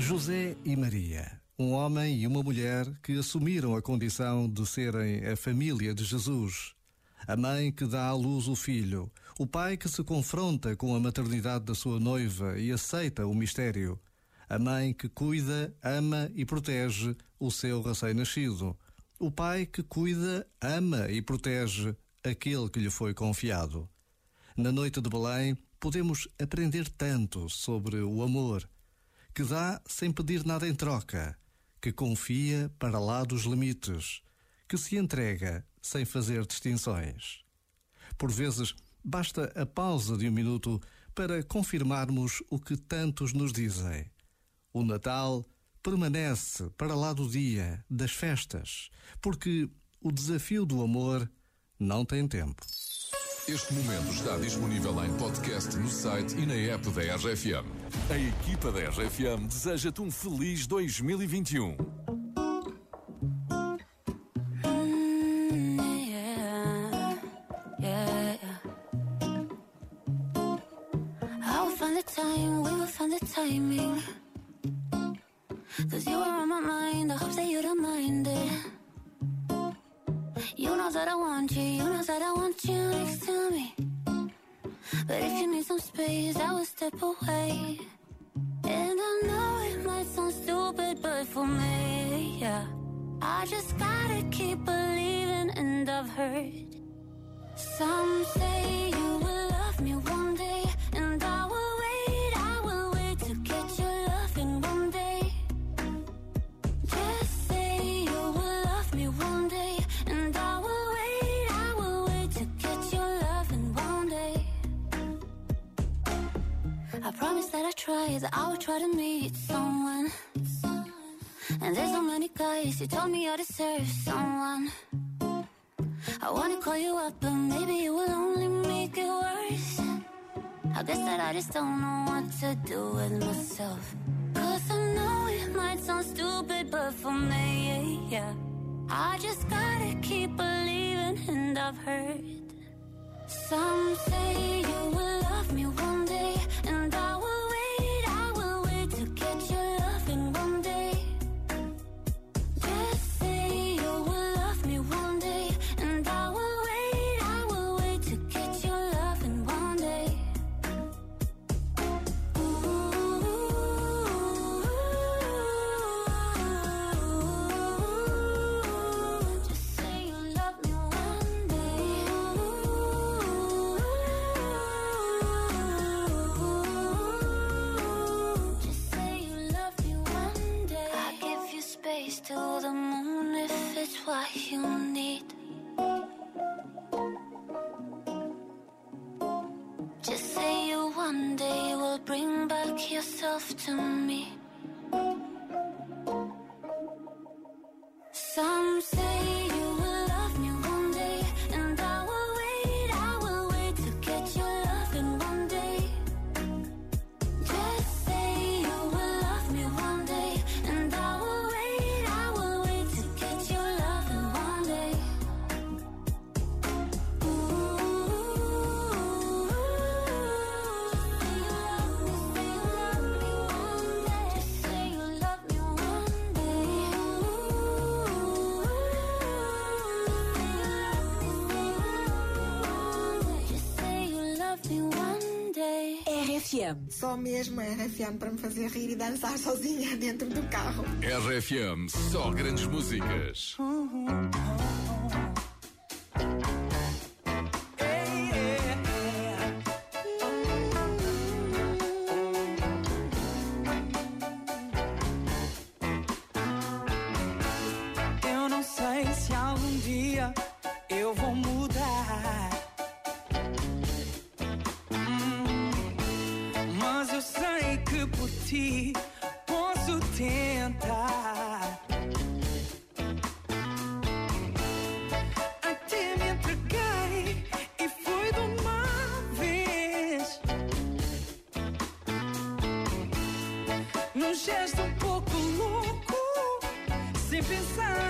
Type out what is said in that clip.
José e Maria, um homem e uma mulher que assumiram a condição de serem a família de Jesus. A mãe que dá à luz o filho, o pai que se confronta com a maternidade da sua noiva e aceita o mistério, a mãe que cuida, ama e protege o seu recém-nascido, o pai que cuida, ama e protege aquele que lhe foi confiado. Na noite de Belém, podemos aprender tanto sobre o amor que dá sem pedir nada em troca, que confia para lá dos limites, que se entrega sem fazer distinções. Por vezes, basta a pausa de um minuto para confirmarmos o que tantos nos dizem. O Natal permanece para lá do dia, das festas, porque o desafio do amor não tem tempo. Este momento está disponível em podcast no site e na app da RFM. A equipa da RFM deseja-te um feliz 2021. Time, we find the timing. Cause you are on my mind, I hope that you don't mind it. You know that I want you, you know that I want you next to me. But if you need some space, I will step away. And I know it might sound stupid, but for me, yeah. I just gotta keep believing, and I've heard some say I promise that I try, that I will try to meet someone. And there's so many guys, you told me I deserve someone. I wanna call you up, but maybe it will only make it worse. I guess that I just don't know what to do with myself. Cause I know it might sound stupid, but for me, yeah. I just gotta keep believing, and I've heard some say you will moon if it's what you need. Just say you one day will bring back yourself to me. Some say RFM. Só mesmo a RFM para me fazer rir e dançar sozinha dentro do carro. RFM, só grandes músicas. Eu que por ti posso tentar. Até me entreguei e foi de uma vez. Num gesto um pouco louco, sem pensar